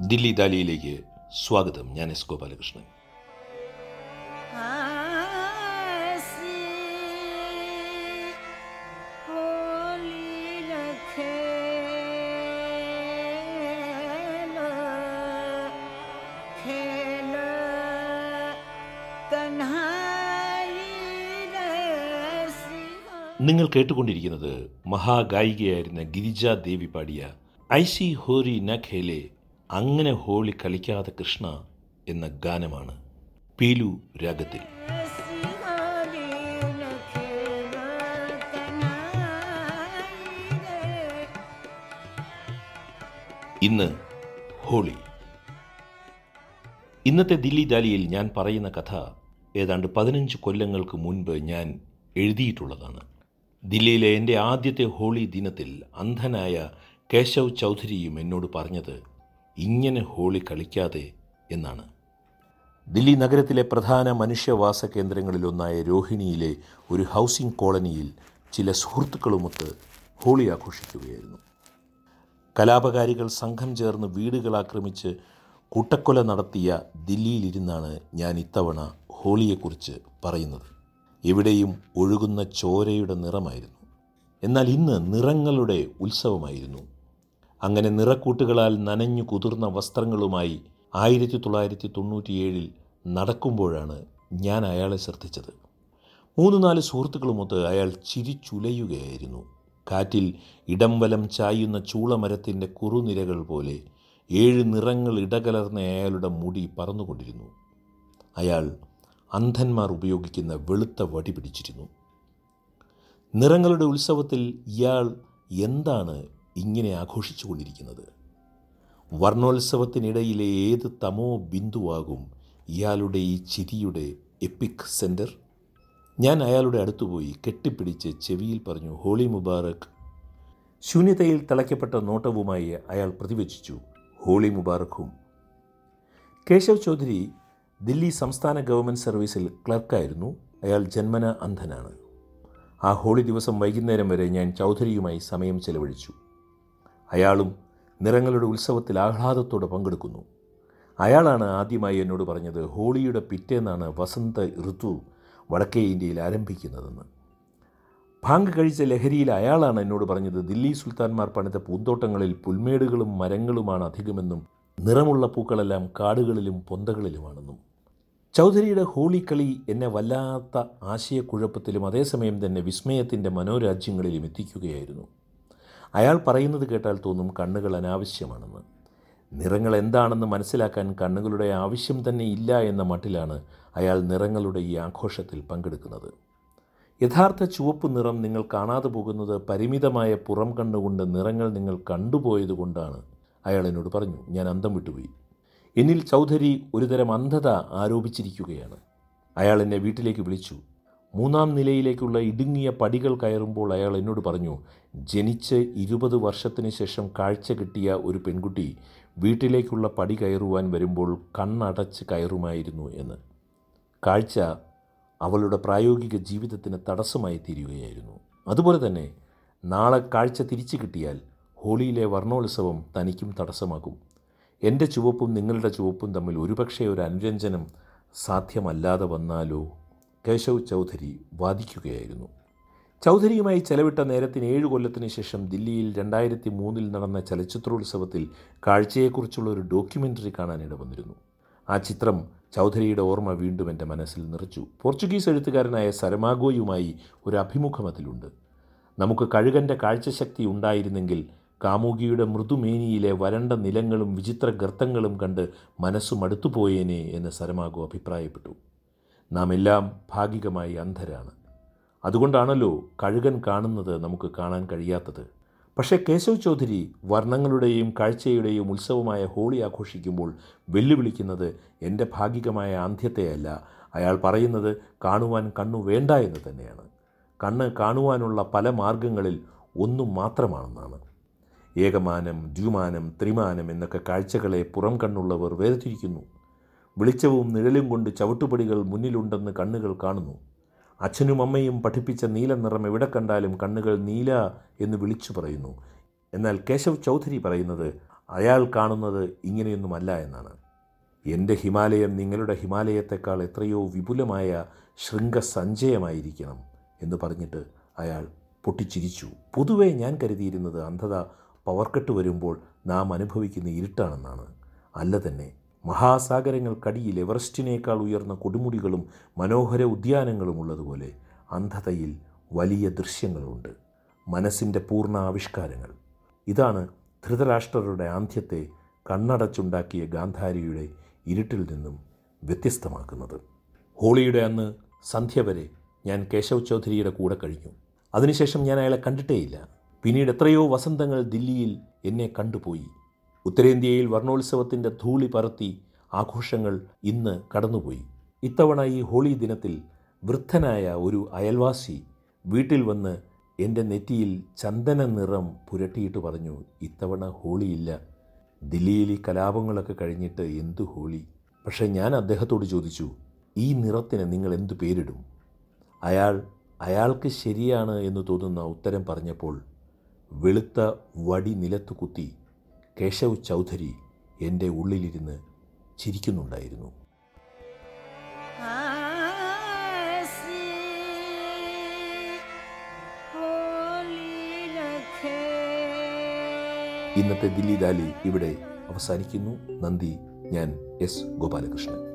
ദില്ലി ദാലിയിലേക്ക് സ്വാഗതം. ഞാൻ എസ് ഗോപാലകൃഷ്ണൻ. നിങ്ങൾ കേട്ടുകൊണ്ടിരിക്കുന്നത് മഹാഗായികയായിരുന്ന ഗിരിജാ ദേവി പാടിയ ഐ സി ന നഖേലെ അങ്ങനെ ഹോളി കളിക്കാതെ കൃഷ്ണ എന്ന ഗാനമാണ് പീലു രാഗത്തിൽ. ഇന്ന് ഹോളി. ഇന്നത്തെ ദില്ലി ദാലിയിൽ ഞാൻ പറയുന്ന കഥ ഏതാണ്ട് പതിനഞ്ച് കൊല്ലങ്ങൾക്ക് മുൻപ് ഞാൻ എഴുതിയിട്ടുള്ളതാണ്. ദില്ലിയിലെ എന്റെ ആദ്യത്തെ ഹോളി ദിനത്തിൽ അന്ധനായ കേശവ് ചൗധരിയും എന്നോട് പറഞ്ഞത് ഇങ്ങനെ ഹോളി കളിക്കാതെ എന്നാണ്. ദില്ലി നഗരത്തിലെ പ്രധാന മനുഷ്യവാസ കേന്ദ്രങ്ങളിലൊന്നായ രോഹിണിയിലെ ഒരു ഹൗസിംഗ് കോളനിയിൽ ചില സുഹൃത്തുക്കളുമൊത്ത് ഹോളി ആഘോഷിക്കുകയായിരുന്നു. കലാപകാരികൾ സംഘം ചേർന്ന് വീടുകൾ ആക്രമിച്ച് കൂട്ടക്കൊല നടത്തിയ ദില്ലിയിലിരുന്നാണ് ഞാൻ ഇത്തവണ ഹോളിയെക്കുറിച്ച് പറയുന്നത്. എവിടെയും ഒഴുകുന്ന ചോരയുടെ നിറമായിരുന്നു. എന്നാൽ ഇന്ന് നിറങ്ങളുടെ ഉത്സവമായിരുന്നു അങ്ങനെ നിറക്കൂട്ടുകളാൽ നനഞ്ഞു കുതിർന്ന വസ്ത്രങ്ങളുമായി ആയിരത്തി തൊള്ളായിരത്തി തൊണ്ണൂറ്റിയേഴിൽ നടക്കുമ്പോഴാണ് ഞാൻ അയാളെ ശ്രദ്ധിച്ചത്. മൂന്ന് നാല് സുഹൃത്തുക്കളുമൊത്ത് അയാൾ ചിരിച്ചുലയുകയായിരുന്നു. കാറ്റിൽ ഇടംവലം ചായുന്ന ചൂളമരത്തിന്റെ കുറുനിരകൾ പോലെ ഏഴ് നിറങ്ങൾ ഇടകലർന്ന അയാളുടെ മുടി പറന്നുകൊണ്ടിരുന്നു. അയാൾ അന്ധന്മാർ ഉപയോഗിക്കുന്ന വെളുത്ത വടി പിടിച്ചിരുന്നു. നിറങ്ങളുടെ ഉത്സവത്തിൽ ഇയാൾ എന്താണ് ഇങ്ങനെ ആഘോഷിച്ചു കൊണ്ടിരിക്കുന്നത് വർണോത്സവത്തിനിടയിലെ ഏത് തമോ ബിന്ദുവാകും ഇയാളുടെ ഈ ചിരിയുടെ എപ്പിക് സെന്റർ ഞാൻ അയാളുടെ അടുത്തുപോയി കെട്ടിപ്പിടിച്ച് ചെവിയിൽ പറഞ്ഞു ഹോളി മുബാറക്. ശൂന്യതയിൽ തിളയ്ക്കപ്പെട്ട നോട്ടവുമായി അയാൾ പ്രതിവചിച്ചു ഹോളി മുബാറക്കും. കേശവ് ചൗധരി ദില്ലി സംസ്ഥാന ഗവൺമെന്റ് സർവീസിൽ ക്ലർക്കായിരുന്നു അയാൾ ജന്മന അന്ധനാണ്. ആ ഹോളി ദിവസം വൈകുന്നേരം വരെ ഞാൻ ചൗധരിയുമായി സമയം ചെലവഴിച്ചു. അയാളും നിറങ്ങളുടെ ഉത്സവത്തിൽ ആഹ്ലാദത്തോടെ പങ്കെടുക്കുന്നു. അയാളാണ് ആദ്യമായി എന്നോട് പറഞ്ഞത് ഹോളിയുടെ പിറ്റേന്നാണ് വസന്ത ഋതു വടക്കേ ഇന്ത്യയിൽ ആരംഭിക്കുന്നതെന്ന്. ഭാങ്ക് കഴിച്ച ലഹരിയിൽ അയാളാണ് എന്നോട് പറഞ്ഞത് ദില്ലി സുൽത്താൻമാർ പണിത പൂന്തോട്ടങ്ങളിൽ പുൽമേടുകളും മരങ്ങളുമാണ് അധികമെന്നും നിറമുള്ള പൂക്കളെല്ലാം കാടുകളിലും പൊന്തകളിലുമാണെന്നും. ചൗധരിയുടെ ഹോളി കളി എന്നെ വല്ലാത്ത ആശയക്കുഴപ്പത്തിലും അതേസമയം തന്നെ വിസ്മയത്തിന്റെ മനോരാജ്യങ്ങളിലും എത്തിക്കുകയായിരുന്നു. അയാൾ പറയുന്നത് കേട്ടാൽ തോന്നും കണ്ണുകൾ അനാവശ്യമാണെന്ന്. നിറങ്ങൾ എന്താണെന്ന് മനസ്സിലാക്കാൻ കണ്ണുകളുടെ ആവശ്യം തന്നെ ഇല്ല എന്ന മട്ടിലാണ് അയാൾ നിറങ്ങളുടെ ഈ ആഘോഷത്തിൽ പങ്കെടുക്കുന്നത്. യഥാർത്ഥ ചുവപ്പ് നിറം നിങ്ങൾ കാണാതെ പോകുന്നത് പരിമിതമായ പുറം കണ്ണുകൊണ്ട് നിറങ്ങൾ നിങ്ങൾ കണ്ടുപോയത് കൊണ്ടാണ്. അയാൾ എന്നോട് പറഞ്ഞു ഞാൻ അന്തം വിട്ടുപോയി. എന്നിൽ ചൗധരി ഒരുതരം അന്ധത ആരോപിച്ചിരിക്കുകയാണ്. അയാൾ എന്നെ വീട്ടിലേക്ക് വിളിച്ചു. മൂന്നാം നിലയിലേക്കുള്ള ഇടുങ്ങിയ പടികൾ കയറുമ്പോൾ അയാൾ എന്നോട് പറഞ്ഞു ജനിച്ച് ഇരുപത് വർഷത്തിന് ശേഷം കാഴ്ച കിട്ടിയ ഒരു പെൺകുട്ടി വീട്ടിലേക്കുള്ള പടി കയറുവാൻ വരുമ്പോൾ കണ്ണടച്ച് കയറുമായിരുന്നു എന്ന്. കാഴ്ച അവളുടെ പ്രായോഗിക ജീവിതത്തിന് തടസ്സമായി തീരുകയായിരുന്നു. അതുപോലെ തന്നെ നാളെ കാഴ്ച തിരിച്ചു കിട്ടിയാൽ ഹോളിയിലെ വർണോത്സവം തനിക്കും തടസ്സമാകും. എന്റെ ചുവപ്പും നിങ്ങളുടെ ചുവപ്പും തമ്മിൽ ഒരുപക്ഷെ ഒരു അനുരഞ്ജനം സാധ്യമല്ലാതെ വന്നാലോ? കേശവ് ചൗധരി വാദിക്കുകയായിരുന്നു. ചൗധരിയുമായി ചെലവിട്ട നേരത്തിന് ഏഴ് കൊല്ലത്തിന് ശേഷം ദില്ലിയിൽ രണ്ടായിരത്തി മൂന്നിൽ നടന്ന ചലച്ചിത്രോത്സവത്തിൽ കാഴ്ചയെക്കുറിച്ചുള്ള ഒരു ഡോക്യുമെന്ററി കാണാനിട വന്നിരുന്നു. ആ ചിത്രം ചൗധരിയുടെ ഓർമ്മ വീണ്ടും എന്റെ മനസ്സിൽ നിറച്ചു. പോർച്ചുഗീസ് എഴുത്തുകാരനായ സരമാഗോയുമായി ഒരു അഭിമുഖം അതിലുണ്ട് നമുക്ക് കഴുകന്റെ കാഴ്ചശക്തി ഉണ്ടായിരുന്നെങ്കിൽ കാമുകിയുടെ മൃദുമേനിയിലെ വരണ്ട നിലങ്ങളും വിചിത്ര ഗർത്തങ്ങളും കണ്ട് മനസ്സു മടുത്തുപോയേനെ എന്ന് സരമാഗോ അഭിപ്രായപ്പെട്ടു. നാം എല്ലാം ഭാഗികമായി അന്ധരാണ്. അതുകൊണ്ടാണല്ലോ കഴുകൻ കാണുന്നത് നമുക്ക് കാണാൻ കഴിയാത്തത്. പക്ഷേ കേശവ് ചൗധരി വർണങ്ങളുടെയും കാഴ്ചയുടെയും ഉത്സവമായ ഹോളി ആഘോഷിക്കുമ്പോൾ വെല്ലുവിളിക്കുന്നത് എന്റെ ഭാഗികമായ ആന്ധ്യത്തെയല്ല. അയാൾ പറയുന്നത് കാണുവാൻ കണ്ണു വേണ്ട എന്ന് തന്നെയാണ്. കണ്ണ് കാണുവാനുള്ള പല മാർഗങ്ങളിൽ ഒന്നും മാത്രമാണെന്നാണ്. ഏകമാനം ദ്വിമാനം ത്രിമാനം എന്നൊക്കെ കാഴ്ചകളെ പുറം കണ്ണുള്ളവർ വേർതിരിക്കുന്നു. വെളിച്ചവും നിഴലും കൊണ്ട് ചവിട്ടുപടികൾ മുന്നിലുണ്ടെന്ന് കണ്ണുകൾ കാണുന്നു. അച്ഛനും അമ്മയും പഠിപ്പിച്ച നീല നിറം എവിടെ കണ്ടാലും കണ്ണുകൾ നീല എന്ന് വിളിച്ചു പറയുന്നു. എന്നാൽ കേശവ് ചൗധരി പറയുന്നത് അയാൾ കാണുന്നത് ഇങ്ങനെയൊന്നുമല്ല എന്നാണ്. എന്റെ ഹിമാലയം നിങ്ങളുടെ ഹിമാലയത്തെക്കാൾ എത്രയോ വിപുലമായ ശൃംഗസഞ്ചയമായിരിക്കണം എന്ന് പറഞ്ഞിട്ട് അയാൾ പൊട്ടിച്ചിരിച്ചു. പൊതുവെ ഞാൻ കരുതിയിരുന്നത് അന്ധത പവർക്കെട്ട് വരുമ്പോൾ നാം അനുഭവിക്കുന്ന ഇരുട്ടാണെന്നാണ്. അല്ല തന്നെ മഹാസാഗരങ്ങൾക്കടിയിൽ എവറസ്റ്റിനേക്കാൾ ഉയർന്ന കൊടുമുടികളും മനോഹര ഉദ്യാനങ്ങളും ഉള്ളതുപോലെ അന്ധതയിൽ വലിയ ദൃശ്യങ്ങളുണ്ട്. മനസ്സിന്റെ പൂർണ ആവിഷ്കാരങ്ങൾ. ഇതാണ് ധൃതരാഷ്ട്രരുടെ ആന്ധ്യത്തെ കണ്ണടച്ചുണ്ടാക്കിയ ഗാന്ധാരിയുടെ ഇരുട്ടിൽ നിന്നും വ്യത്യസ്തമാക്കുന്നത്. ഹോളിയുടെ അന്ന് സന്ധ്യ വരെ ഞാൻ കേശവ് ചൗധരിയുടെ കൂടെ കഴിഞ്ഞു. അതിനുശേഷം ഞാൻ അയാളെ കണ്ടിട്ടേയില്ല. പിന്നീട് എത്രയോ വസന്തങ്ങൾ ദില്ലിയിൽ എന്നെ കണ്ടുപോയി. ഉത്തരേന്ത്യയിൽ വർണോത്സവത്തിന്റെ ധൂളി പറത്തി ആഘോഷങ്ങൾ ഇന്ന് കടന്നുപോയി. ഇത്തവണ ഈ ഹോളി ദിനത്തിൽ വൃദ്ധനായ ഒരു അയൽവാസി വീട്ടിൽ വന്ന് എന്റെ നെറ്റിയിൽ ചന്ദന നിറം പുരട്ടിയിട്ട് പറഞ്ഞു ഇത്തവണ ഹോളിയില്ല. ദില്ലിയിൽ ഈ കലാപങ്ങളൊക്കെ കഴിഞ്ഞിട്ട് എന്തു ഹോളി? പക്ഷേ ഞാൻ അദ്ദേഹത്തോട് ചോദിച്ചു ഈ നിറത്തിന് നിങ്ങൾ എന്തു പേരിടും? അയാൾ അയാൾക്ക് ശരിയാണ് എന്ന് തോന്നുന്ന ഉത്തരം പറഞ്ഞപ്പോൾ വെളുത്ത വടി നിലത്ത് കുത്തി കേശവ് ചൗധരി എന്റെ ഉള്ളിലിരുന്ന് ചിരിക്കുന്നുണ്ടായിരുന്നു. ഇന്നത്തെ ദില്ലി ദാലി ഇവിടെ അവസാനിക്കുന്നു. നന്ദി. ഞാൻ എസ് ഗോപാലകൃഷ്ണൻ.